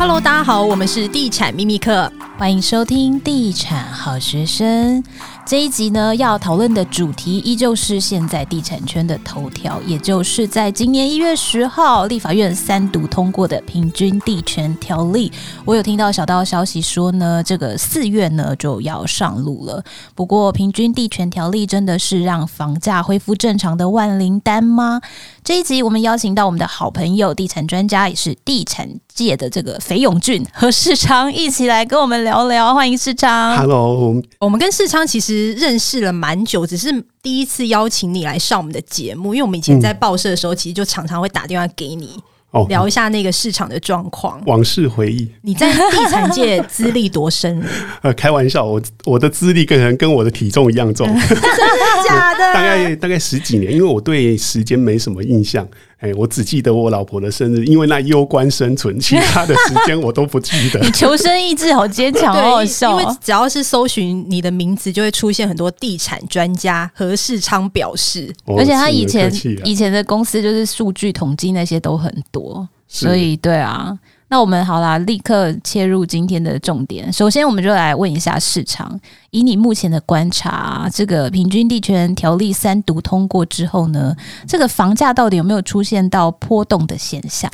Hello，大家好，我们是地产秘密课，欢迎收听地产好学生。这一集呢，要讨论的主题依旧是现在地产圈的头条，也就是在今年一月十号，立法院三读通过的平均地权条例。我有听到小道消息说呢，这个四月呢就要上路了。不过，平均地权条例真的是让房价恢复正常的万灵丹吗？这一集我们邀请到我们的好朋友，地产专家，也是地产界的这个肥勇俊和世昌一起来跟我们聊聊。欢迎世昌。Hello，我们跟世昌其实。认识了蛮久，只是第一次邀请你来上我们的节目，因为我们以前在报社的时候，其实就常常会打电话给你，嗯、聊一下那个市场的状况，往事回忆。你在地产界资历多深？呃，开玩笑，我我的资历可能跟我的体重一样重，真的假的？大概大概十几年，因为我对时间没什么印象。哎、欸，我只记得我老婆的生日，因为那攸关生存，其他的时间我都不记得。你求生意志好坚强，好好笑。因为只要是搜寻你的名字，就会出现很多地产专家何世昌表示，哦、而且他以前、啊、以前的公司就是数据统计那些都很多，所以对啊。那我们好啦，立刻切入今天的重点。首先，我们就来问一下市场，以你目前的观察，这个平均地权条例三读通过之后呢，这个房价到底有没有出现到波动的现象？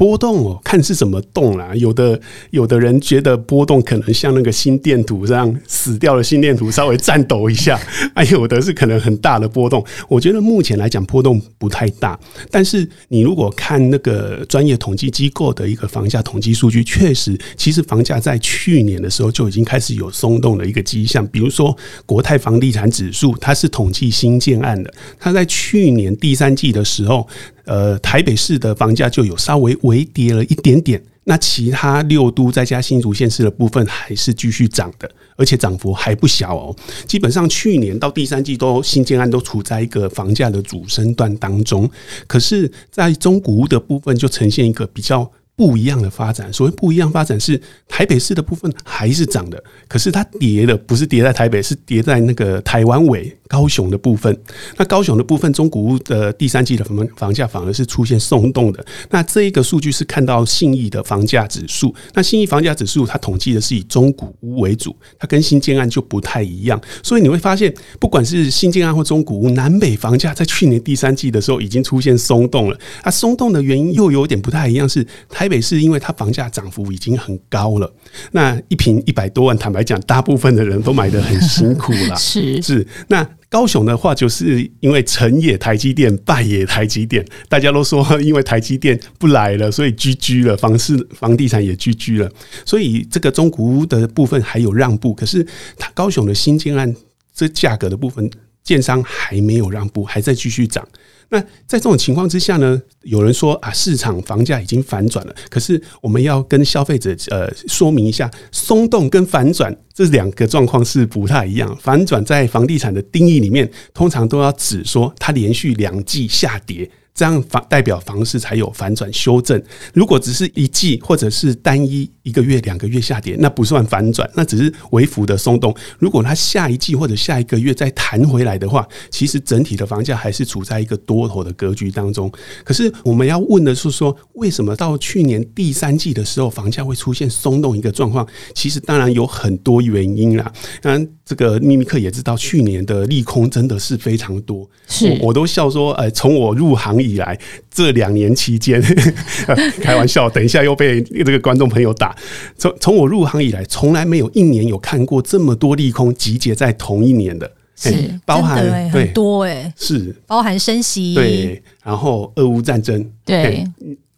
波动哦，看是怎么动啦。有的有的人觉得波动可能像那个心电图这样死掉的心电图稍微颤抖一下，啊，有的是可能很大的波动。我觉得目前来讲波动不太大，但是你如果看那个专业统计机构的一个房价统计数据，确实，其实房价在去年的时候就已经开始有松动的一个迹象。比如说国泰房地产指数，它是统计新建案的，它在去年第三季的时候。呃，台北市的房价就有稍微微跌了一点点，那其他六都再加新竹县市的部分还是继续涨的，而且涨幅还不小哦。基本上去年到第三季都新建案都处在一个房价的主升段当中，可是，在中古屋的部分就呈现一个比较不一样的发展。所谓不一样发展是台北市的部分还是涨的，可是它跌的不是跌在台北，是跌在那个台湾尾。高雄的部分，那高雄的部分，中古屋的第三季的房房价反而是出现松动的。那这一个数据是看到信义的房价指数。那信义房价指数它统计的是以中古屋为主，它跟新建案就不太一样。所以你会发现，不管是新建案或中古屋，南北房价在去年第三季的时候已经出现松动了。它松动的原因又有点不太一样，是台北市因为它房价涨幅已经很高了，那一平一百多万，坦白讲，大部分的人都买的很辛苦了。是是那。高雄的话，就是因为成也台积电，败也台积电。大家都说，因为台积电不来了，所以居居了，房市房地产也居居了。所以这个中古屋的部分还有让步，可是它高雄的新建案这价格的部分，建商还没有让步，还在继续涨。那在这种情况之下呢，有人说啊，市场房价已经反转了。可是我们要跟消费者呃说明一下，松动跟反转这两个状况是不太一样。反转在房地产的定义里面，通常都要指说它连续两季下跌。这样房代表房市才有反转修正。如果只是一季或者是单一一个月、两个月下跌，那不算反转，那只是微幅的松动。如果它下一季或者下一个月再弹回来的话，其实整体的房价还是处在一个多头的格局当中。可是我们要问的是说，为什么到去年第三季的时候房价会出现松动一个状况？其实当然有很多原因啦。当然，这个秘密客也知道，去年的利空真的是非常多。是我，我都笑说，呃，从我入行以来这两年期间，开玩笑，等一下又被这个观众朋友打。从从我入行以来，从来没有一年有看过这么多利空集结在同一年的，是包含对很多哎，是。包含升息，对，然后俄乌战争，对，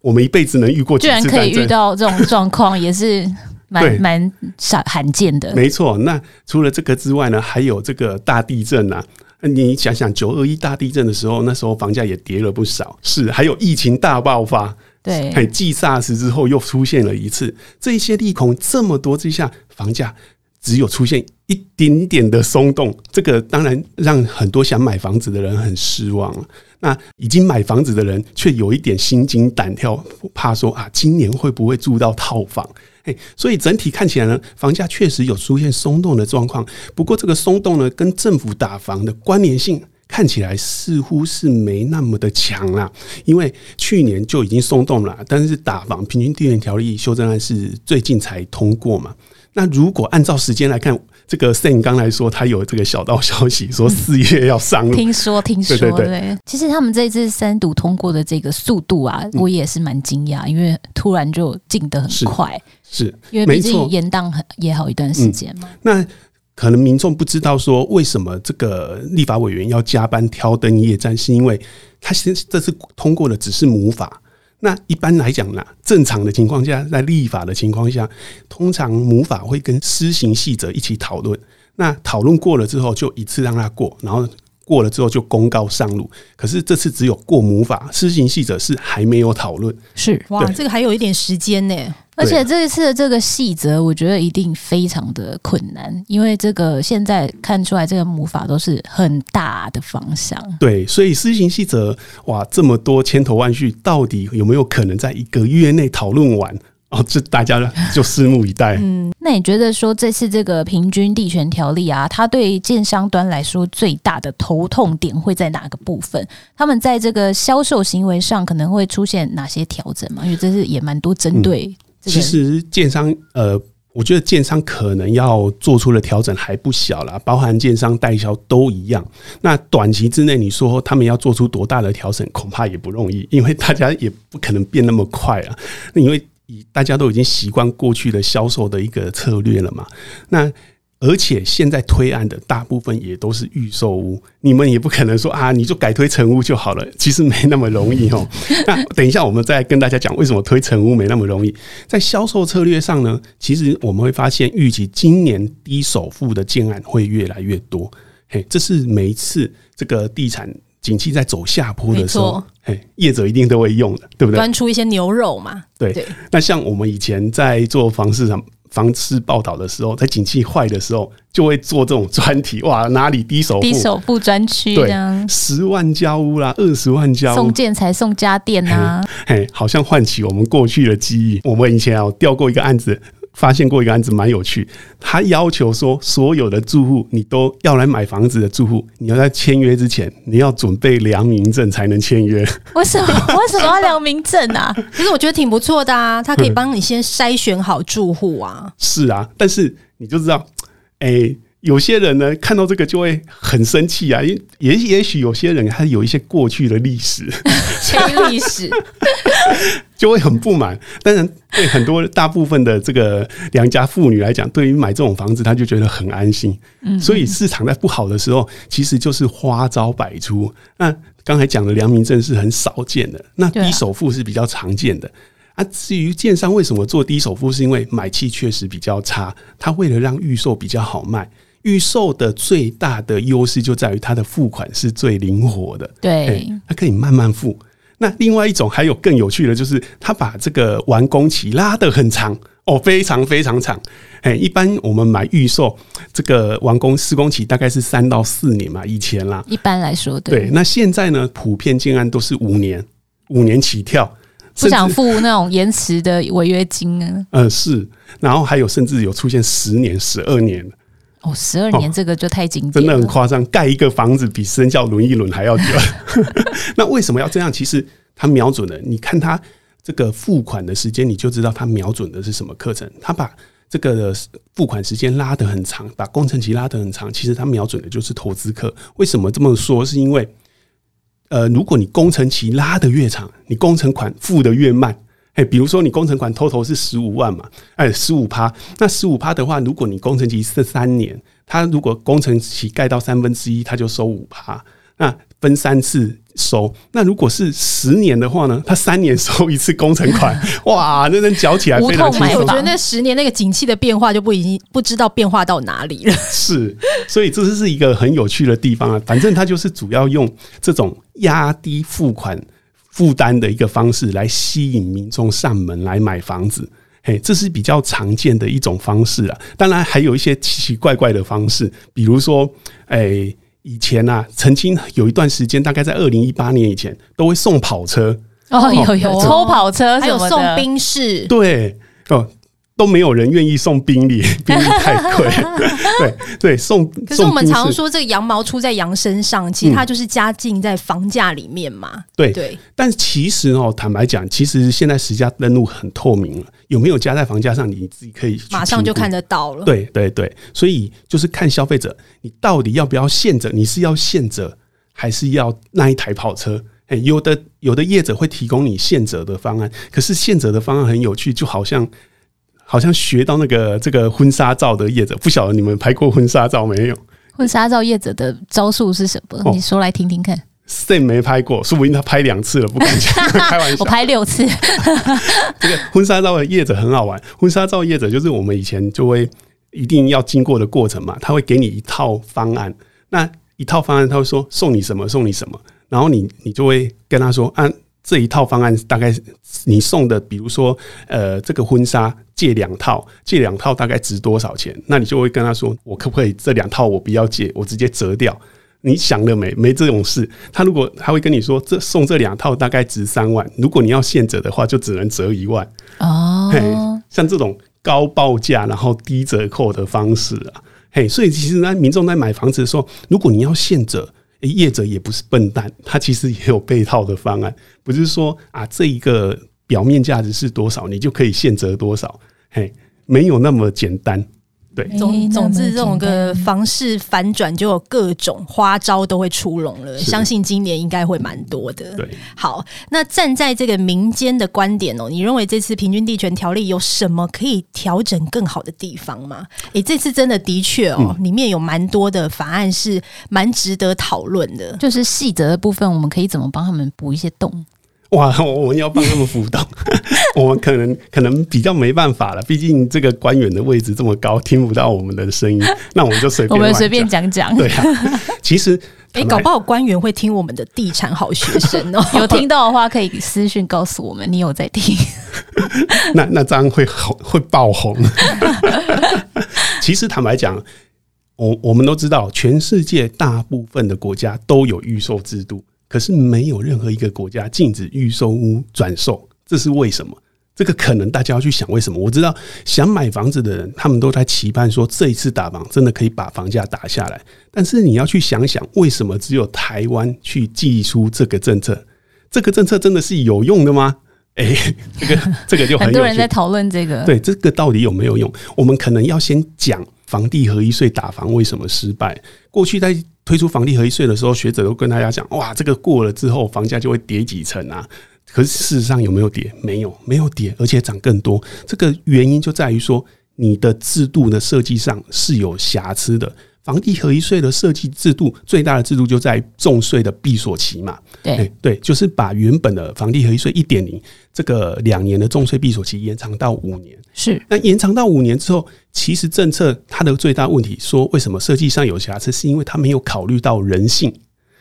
我们一辈子能遇过居然可以遇到这种状况，也是 蛮蛮少罕见的。没错，那除了这个之外呢，还有这个大地震啊。你想想，九二一大地震的时候，那时候房价也跌了不少。是，还有疫情大爆发，对，继 SARS 之后又出现了一次。这些利空这么多之下，房价只有出现一点点的松动，这个当然让很多想买房子的人很失望。那已经买房子的人却有一点心惊胆跳，怕说啊，今年会不会住到套房？哎，所以整体看起来呢，房价确实有出现松动的状况。不过，这个松动呢，跟政府打房的关联性看起来似乎是没那么的强啦。因为去年就已经松动了，但是打房平均地权条例修正案是最近才通过嘛。那如果按照时间来看，这个 Sam 刚来说他有这个小道消息，说四月要上路。听说，听说，对对对。对，其实他们这次三读通过的这个速度啊，我也是蛮惊讶，因为突然就进得很快。是，是因为毕竟延宕很也好一段时间嘛。那可能民众不知道说，为什么这个立法委员要加班挑灯夜战，是因为他现这次通过的只是母法。那一般来讲呢，正常的情况下，在立法的情况下，通常母法会跟施行细则一起讨论。那讨论过了之后，就一次让它过，然后过了之后就公告上路。可是这次只有过母法，施行细则是还没有讨论。是哇，这个还有一点时间呢。而且这一次的这个细则，我觉得一定非常的困难，因为这个现在看出来，这个母法都是很大的方向。对，所以施行细则，哇，这么多千头万绪，到底有没有可能在一个月内讨论完？哦，这大家就拭目以待。嗯，那你觉得说这次这个平均地权条例啊，它对建商端来说最大的头痛点会在哪个部分？他们在这个销售行为上可能会出现哪些调整吗？因为这是也蛮多针对、嗯。其实建商，呃，我觉得建商可能要做出的调整还不小啦，包含建商代销都一样。那短期之内，你说他们要做出多大的调整，恐怕也不容易，因为大家也不可能变那么快啊。那因为以大家都已经习惯过去的销售的一个策略了嘛，那。而且现在推案的大部分也都是预售屋，你们也不可能说啊，你就改推成屋就好了，其实没那么容易哦。那等一下我们再跟大家讲为什么推成屋没那么容易。在销售策略上呢，其实我们会发现，预计今年低首付的建案会越来越多。嘿，这是每一次这个地产景气在走下坡的时候，哎，业者一定都会用的，对不对？端出一些牛肉嘛。对。对。那像我们以前在做房市场。房市报道的时候，在景气坏的时候，就会做这种专题。哇，哪里低首付？低首付专区，对，十万交屋啦，二十万交屋，送建材、送家电啊，嘿，好像唤起我们过去的记忆。我们以前啊调过一个案子。发现过一个案子蛮有趣，他要求说，所有的住户，你都要来买房子的住户，你要在签约之前，你要准备良民证才能签约。为什么？为什么要良民证啊？其实我觉得挺不错的啊，他可以帮你先筛选好住户啊。是啊，但是你就知道，哎、欸，有些人呢看到这个就会很生气啊，因也也许有些人他有一些过去的历史，黑 历史。就会很不满，当然对很多大部分的这个良家妇女来讲，对于买这种房子，她就觉得很安心。所以市场在不好的时候，其实就是花招百出。那刚才讲的良民证是很少见的，那低首付是比较常见的。啊，至于建商为什么做低首付，是因为买气确实比较差。他为了让预售比较好卖，预售的最大的优势就在于它的付款是最灵活的，对，它可以慢慢付。那另外一种还有更有趣的就是，它把这个完工期拉得很长哦，非常非常长。哎，一般我们买预售这个完工施工期大概是三到四年嘛，以前啦。一般来说，对。对，那现在呢，普遍建案都是五年，五年起跳，不想付那种延迟的违约金啊。嗯，是。然后还有甚至有出现十年、十二年。哦，十二年这个就太经典了，真的很夸张。盖一个房子比生肖轮一轮还要久。那为什么要这样？其实他瞄准了，你看他这个付款的时间，你就知道他瞄准的是什么课程。他把这个付款时间拉得很长，把工程期拉得很长。其实他瞄准的就是投资客。为什么这么说？是因为，呃，如果你工程期拉得越长，你工程款付得越慢。哎，比如说你工程款 total 是十五万嘛，哎，十五趴，那十五趴的话，如果你工程期是三年，他如果工程期盖到三分之一，他就收五趴，那分三次收。那如果是十年的话呢，他三年收一次工程款，哇，那能缴起来非常轻松。我觉得那十年那个景气的变化就不已经不知道变化到哪里了。是，所以这是一个很有趣的地方啊。反正他就是主要用这种压低付款。负担的一个方式来吸引民众上门来买房子，嘿，这是比较常见的一种方式啊。当然还有一些奇奇怪怪的方式，比如说，哎、欸，以前啊，曾经有一段时间，大概在二零一八年以前，都会送跑车哦，有有抽跑车，还有送冰士，对哦。都没有人愿意送宾利，宾利太贵。对对，送。可是我们常说，这个羊毛出在羊身上，其实它就是加进在房价里面嘛。嗯、对对。但其实哦，坦白讲，其实现在实价登录很透明了，有没有加在房价上，你自己可以马上就看得到了。对对对，所以就是看消费者，你到底要不要现折？你是要现折，还是要那一台跑车？哎，有的有的业者会提供你现折的方案，可是现折的方案很有趣，就好像。好像学到那个这个婚纱照的业者，不晓得你们拍过婚纱照没有？婚纱照业者的招数是什么？你说来听听看。Sam 没拍过，说不定他拍两次了，不敢讲，开玩笑。我拍六次。这个婚纱照的业者很好玩，婚纱照业者就是我们以前就会一定要经过的过程嘛，他会给你一套方案，那一套方案他会说送你什么送你什么，然后你你就会跟他说按。这一套方案大概你送的，比如说，呃，这个婚纱借两套，借两套大概值多少钱？那你就会跟他说，我可不可以这两套我不要借，我直接折掉？你想了没？没这种事。他如果他会跟你说，这送这两套大概值三万，如果你要现折的话，就只能折一万。哦，嘿，像这种高报价然后低折扣的方式啊，嘿，所以其实呢，民众在买房子的时候，如果你要现折。业者也不是笨蛋，他其实也有配套的方案，不是说啊，这一个表面价值是多少，你就可以现折多少，嘿，没有那么简单。对，总总之，这种个房市反转就有各种花招都会出笼了。相信今年应该会蛮多的。对，好，那站在这个民间的观点哦，你认为这次平均地权条例有什么可以调整更好的地方吗？诶，这次真的的确哦，里面有蛮多的法案是蛮值得讨论的，就是细则的部分，我们可以怎么帮他们补一些洞？哇，我们要帮他们辅导，我们可能可能比较没办法了，毕竟这个官员的位置这么高，听不到我们的声音，那我们就随便 我们随便讲讲。对啊，其实 哎、欸，搞不好官员会听我们的地产好学生哦，有听到的话可以私讯告诉我们，你有在听。那那这样会红会爆红。其实坦白讲，我我们都知道，全世界大部分的国家都有预售制度。可是没有任何一个国家禁止预售屋转售，这是为什么？这个可能大家要去想为什么。我知道想买房子的人，他们都在期盼说这一次打房真的可以把房价打下来。但是你要去想想，为什么只有台湾去祭出这个政策？这个政策真的是有用的吗？哎，这个这个就很，很多人在讨论这个。对，这个到底有没有用？我们可能要先讲房地合一税打房为什么失败。过去在推出房地合一税的时候，学者都跟大家讲：哇，这个过了之后，房价就会跌几成啊！可是事实上有没有跌？没有，没有跌，而且涨更多。这个原因就在于说，你的制度的设计上是有瑕疵的。房地合一税的设计制度最大的制度就在重税的闭锁期嘛，对对，就是把原本的房地合一税一点零这个两年的重税闭锁期延长到五年。是，那延长到五年之后，其实政策它的最大问题说为什么设计上有瑕疵，是因为它没有考虑到人性。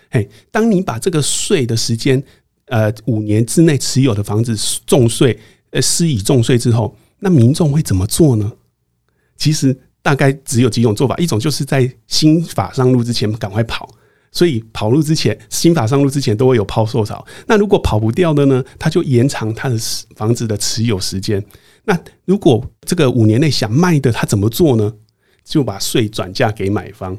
嘿，当你把这个税的时间呃五年之内持有的房子重税呃施以重税之后，那民众会怎么做呢？其实。大概只有几种做法，一种就是在新法上路之前赶快跑，所以跑路之前，新法上路之前都会有抛售潮。那如果跑不掉的呢，他就延长他的房子的持有时间。那如果这个五年内想卖的，他怎么做呢？就把税转嫁给买方。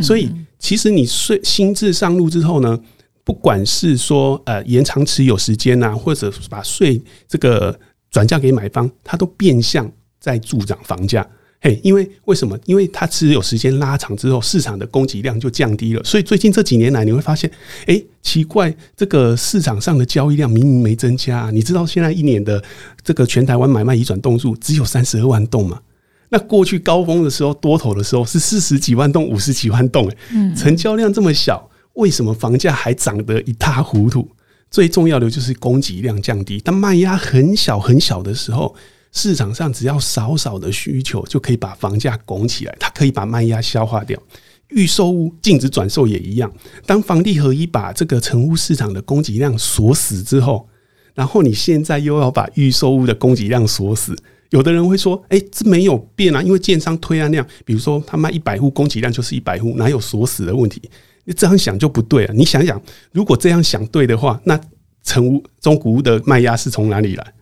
所以其实你税新制上路之后呢，不管是说呃延长持有时间啊，或者把税这个转嫁给买方，它都变相在助长房价。嘿，因为为什么？因为它持有时间拉长之后，市场的供给量就降低了。所以最近这几年来，你会发现，哎，奇怪，这个市场上的交易量明明没增加啊。你知道现在一年的这个全台湾买卖移转栋数只有三十二万栋吗？那过去高峰的时候，多头的时候是四十几万栋、五十几万栋，哎，成交量这么小，为什么房价还涨得一塌糊涂？最重要的就是供给量降低，当卖压很小很小的时候。市场上只要少少的需求，就可以把房价拱起来，它可以把卖压消化掉。预售屋禁止转售也一样。当房地合一把这个成屋市场的供给量锁死之后，然后你现在又要把预售屋的供给量锁死，有的人会说：“哎，这没有变啊，因为建商推案量，比如说他卖一百户，供给量就是一百户，哪有锁死的问题？”你这样想就不对了。你想想，如果这样想对的话，那成屋中古屋的卖压是从哪里来？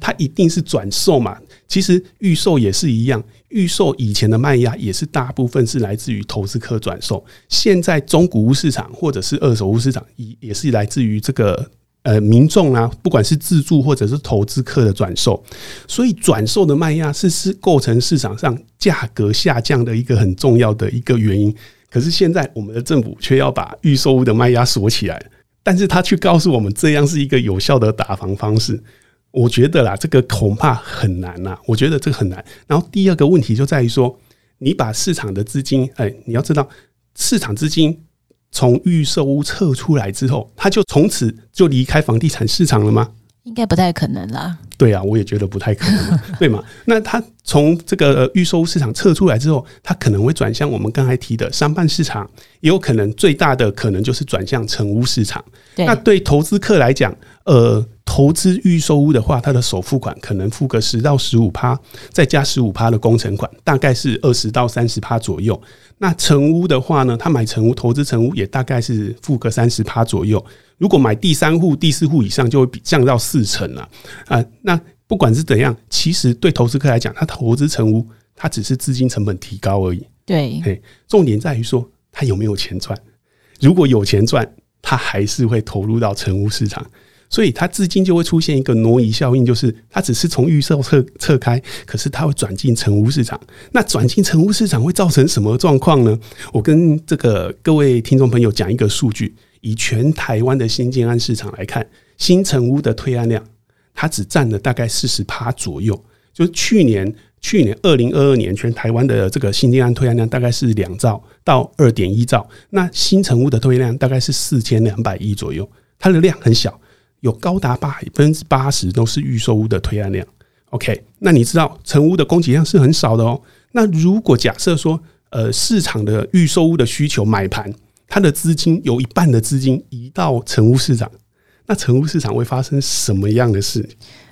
它一定是转售嘛。其实预售也是一样，预售以前的卖压也是大部分是来自于投资客转售，现在中古屋市场或者是二手屋市场也也是来自于这个。呃，民众啊，不管是自住或者是投资客的转售，所以转售的卖压是是构成市场上价格下降的一个很重要的一个原因。可是现在我们的政府却要把预售屋的卖压锁起来，但是他却告诉我们这样是一个有效的打房方式。我觉得啦，这个恐怕很难呐。我觉得这个很难。然后第二个问题就在于说，你把市场的资金，哎，你要知道市场资金。从预售屋撤出来之后，它就从此就离开房地产市场了吗？应该不太可能啦。对啊，我也觉得不太可能，对嘛？那它从这个预售屋市场撤出来之后，它可能会转向我们刚才提的商办市场，也有可能最大的可能就是转向成屋市场。对那对投资客来讲，呃，投资预售屋的话，它的首付款可能付个十到十五趴，再加十五趴的工程款，大概是二十到三十趴左右。那成屋的话呢，他买成屋投资成屋也大概是付个三十趴左右。如果买第三户、第四户以上，就会比降到四成了啊。那不管是怎样，其实对投资客来讲，他投资成屋，他只是资金成本提高而已。对，嘿，重点在于说他有没有钱赚。如果有钱赚，他还是会投入到成屋市场。所以它资金就会出现一个挪移效应，就是它只是从预售撤撤开，可是它会转进成屋市场。那转进成屋市场会造成什么状况呢？我跟这个各位听众朋友讲一个数据：以全台湾的新建案市场来看，新成屋的推案量，它只占了大概四十趴左右。就去年，去年二零二二年，全台湾的这个新建案推案量大概是两兆到二点一兆，那新成屋的推案量大概是四千两百亿左右，它的量很小。有高达百分之八十都是预售屋的推案量，OK？那你知道成屋的供给量是很少的哦。那如果假设说，呃，市场的预售屋的需求买盘，它的资金有一半的资金移到成屋市场，那成屋市场会发生什么样的事？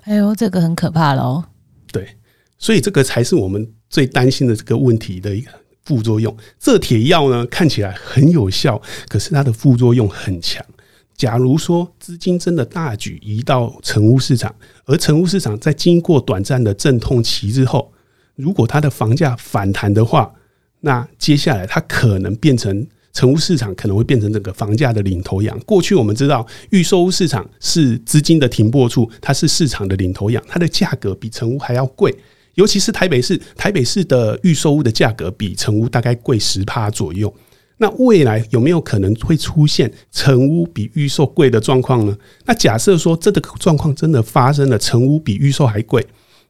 哎呦，这个很可怕喽。对，所以这个才是我们最担心的这个问题的一个副作用。这铁药呢，看起来很有效，可是它的副作用很强。假如说资金真的大举移到成屋市场，而成屋市场在经过短暂的阵痛期之后，如果它的房价反弹的话，那接下来它可能变成成屋市场可能会变成整个房价的领头羊。过去我们知道预售屋市场是资金的停泊处，它是市场的领头羊，它的价格比成屋还要贵，尤其是台北市，台北市的预售屋的价格比成屋大概贵十趴左右。那未来有没有可能会出现成屋比预售贵的状况呢？那假设说这个状况真的发生了，成屋比预售还贵，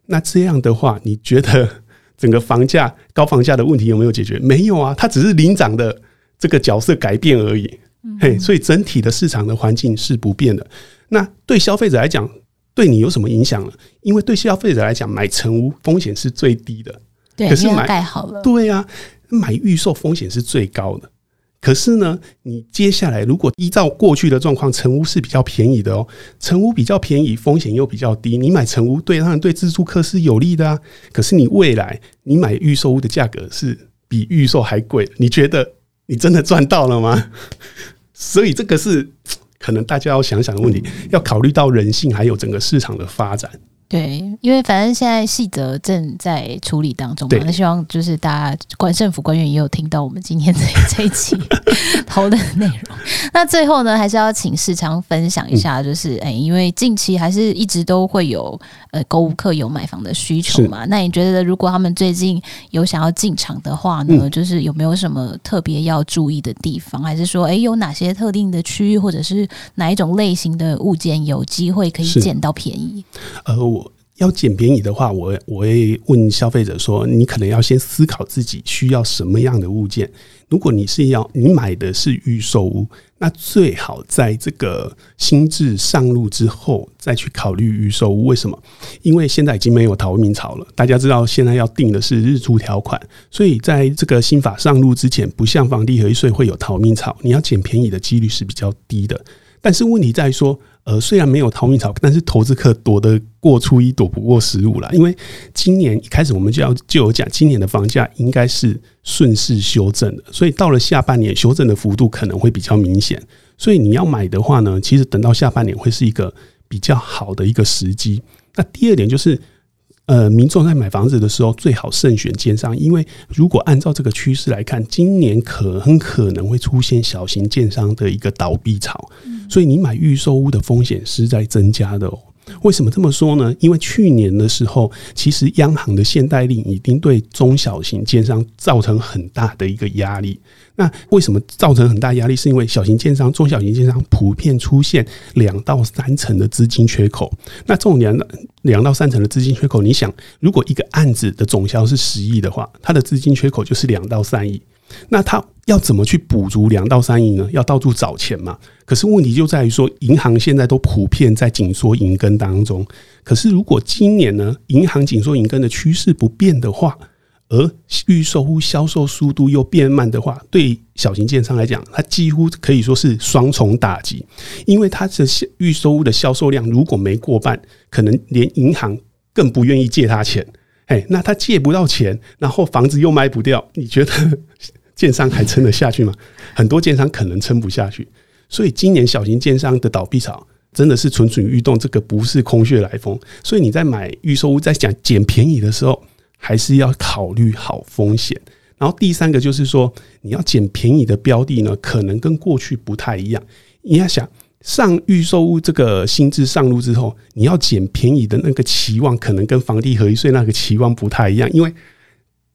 那这样的话，你觉得整个房价高房价的问题有没有解决？没有啊，它只是领涨的这个角色改变而已。嘿，所以整体的市场的环境是不变的。那对消费者来讲，对你有什么影响呢？因为对消费者来讲，买成屋风险是最低的，对，可是买盖好了，对啊，买预售风险是最高的。可是呢，你接下来如果依照过去的状况，成屋是比较便宜的哦。成屋比较便宜，风险又比较低。你买成屋，对，当然对自住客是有利的啊。可是你未来你买预售屋的价格是比预售还贵，你觉得你真的赚到了吗？所以这个是可能大家要想想的问题，要考虑到人性，还有整个市场的发展。对，因为反正现在细则正在处理当中嘛，那希望就是大家官政府官员也有听到我们今天这这一期 讨论的内容。那最后呢，还是要请市场分享一下，就是哎、嗯，因为近期还是一直都会有呃购物客有买房的需求嘛。那你觉得如果他们最近有想要进场的话呢，嗯、就是有没有什么特别要注意的地方，还是说哎有哪些特定的区域或者是哪一种类型的物件有机会可以捡到便宜？呃，我。要捡便宜的话，我我会问消费者说：你可能要先思考自己需要什么样的物件。如果你是要你买的是预售屋，那最好在这个新制上路之后再去考虑预售屋。为什么？因为现在已经没有逃命潮了。大家知道，现在要定的是日租条款，所以在这个新法上路之前，不像房地合一税会有逃命潮，你要捡便宜的几率是比较低的。但是问题在于说，呃，虽然没有淘米草，但是投资客躲得过初一，躲不过十五啦。因为今年一开始我们就要就有讲，今年的房价应该是顺势修正的，所以到了下半年，修正的幅度可能会比较明显。所以你要买的话呢，其实等到下半年会是一个比较好的一个时机。那第二点就是。呃，民众在买房子的时候最好慎选建商，因为如果按照这个趋势来看，今年可很可能会出现小型建商的一个倒闭潮，所以你买预售屋的风险是在增加的哦。为什么这么说呢？因为去年的时候，其实央行的限贷令已经对中小型建商造成很大的一个压力。那为什么造成很大压力？是因为小型建商、中小型建商普遍出现两到三成的资金缺口。那这种两两到三成的资金缺口，你想，如果一个案子的总销是十亿的话，它的资金缺口就是两到三亿。那他要怎么去补足两到三亿呢？要到处找钱嘛。可是问题就在于说，银行现在都普遍在紧缩银根当中。可是如果今年呢，银行紧缩银根的趋势不变的话，而预售屋销售速度又变慢的话，对小型建商来讲，它几乎可以说是双重打击。因为它的预售屋的销售量如果没过半，可能连银行更不愿意借他钱。哎，那他借不到钱，然后房子又卖不掉，你觉得 建商还撑得下去吗？很多建商可能撑不下去，所以今年小型建商的倒闭潮真的是蠢蠢欲动，这个不是空穴来风。所以你在买预售屋，在讲捡便宜的时候，还是要考虑好风险。然后第三个就是说，你要捡便宜的标的呢，可能跟过去不太一样。你要想。上预售屋这个新制上路之后，你要捡便宜的那个期望，可能跟房地合一税那个期望不太一样。因为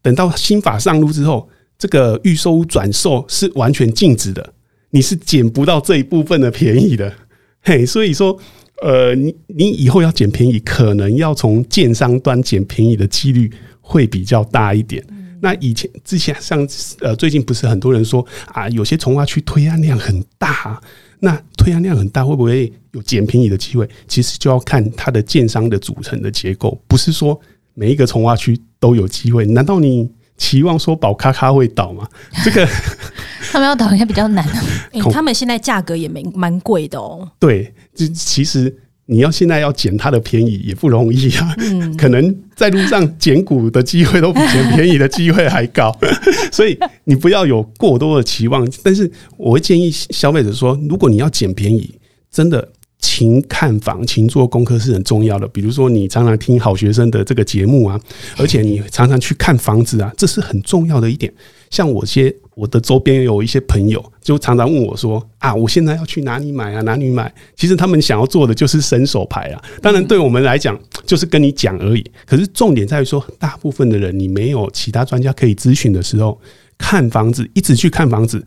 等到新法上路之后，这个预售屋转售是完全禁止的，你是捡不到这一部分的便宜的。嘿，所以说，呃，你你以后要捡便宜，可能要从建商端捡便宜的几率会比较大一点。那以前之前像呃，最近不是很多人说啊，有些从化区推案量很大啊。那推案量很大，会不会有捡便宜的机会？其实就要看它的建商的组成的结构，不是说每一个从挖区都有机会。难道你期望说宝咖咖会倒吗？这 个 他们要倒应该比较难。欸，他们现在价格也蛮蛮贵的哦。对，就其实。你要现在要捡它的便宜也不容易啊，可能在路上捡股的机会都比捡便宜的机会还高，所以你不要有过多的期望。但是我会建议消费者说，如果你要捡便宜，真的勤看房、勤做功课是很重要的。比如说，你常常听好学生的这个节目啊，而且你常常去看房子啊，这是很重要的一点。像我些我的周边有一些朋友，就常常问我说：“啊，我现在要去哪里买啊？哪里买？”其实他们想要做的就是伸手牌啊。当然，对我们来讲，就是跟你讲而已。可是重点在于说，大部分的人你没有其他专家可以咨询的时候，看房子一直去看房子，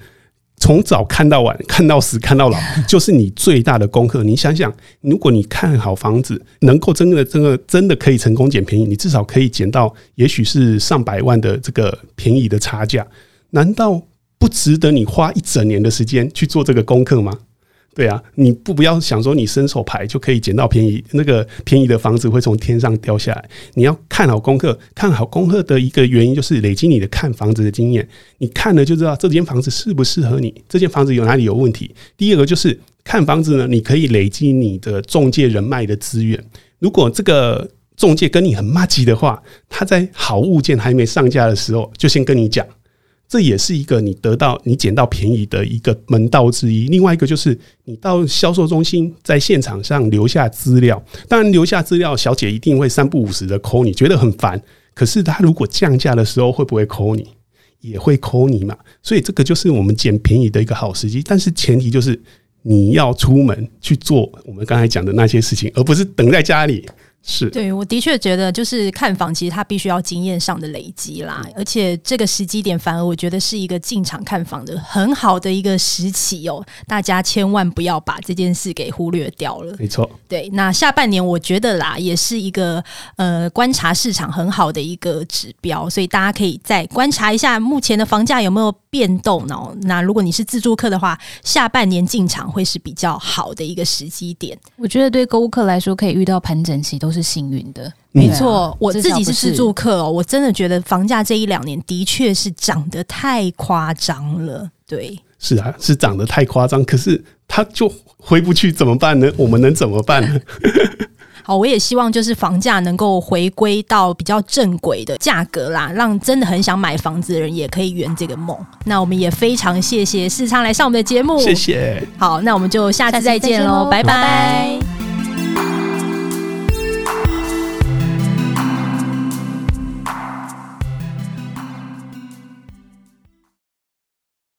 从早看到晚，看到死看到老，就是你最大的功课。你想想，如果你看好房子，能够真的、真的、真的可以成功捡便宜，你至少可以捡到，也许是上百万的这个便宜的差价。难道不值得你花一整年的时间去做这个功课吗？对啊，你不不要想说你伸手牌就可以捡到便宜，那个便宜的房子会从天上掉下来。你要看好功课，看好功课的一个原因就是累积你的看房子的经验。你看了就知道这间房子适不适合你，这间房子有哪里有问题。第二个就是看房子呢，你可以累积你的中介人脉的资源。如果这个中介跟你很麻吉的话，他在好物件还没上架的时候就先跟你讲。这也是一个你得到、你捡到便宜的一个门道之一。另外一个就是，你到销售中心，在现场上留下资料。当然，留下资料，小姐一定会三不五时的 call 你，觉得很烦。可是，她如果降价的时候，会不会 call 你？也会 call 你嘛。所以，这个就是我们捡便宜的一个好时机。但是，前提就是你要出门去做我们刚才讲的那些事情，而不是等在家里。是。对，我的确觉得就是看房，其实它必须要经验上的累积啦，而且这个时机点反而我觉得是一个进场看房的很好的一个时期哦，大家千万不要把这件事给忽略掉了。没错，对，那下半年我觉得啦，也是一个呃观察市场很好的一个指标，所以大家可以再观察一下目前的房价有没有变动哦。那如果你是自助客的话，下半年进场会是比较好的一个时机点。我觉得对购物客来说，可以遇到盘整期都是幸运的，没错。我自己是自住客哦，我真的觉得房价这一两年的确是涨得太夸张了。对，是啊，是涨得太夸张，可是它就回不去，怎么办呢？我们能怎么办呢？好，我也希望就是房价能够回归到比较正轨的价格啦，让真的很想买房子的人也可以圆这个梦。那我们也非常谢谢世昌来上我们的节目，谢谢。好，那我们就下次再见喽，拜拜。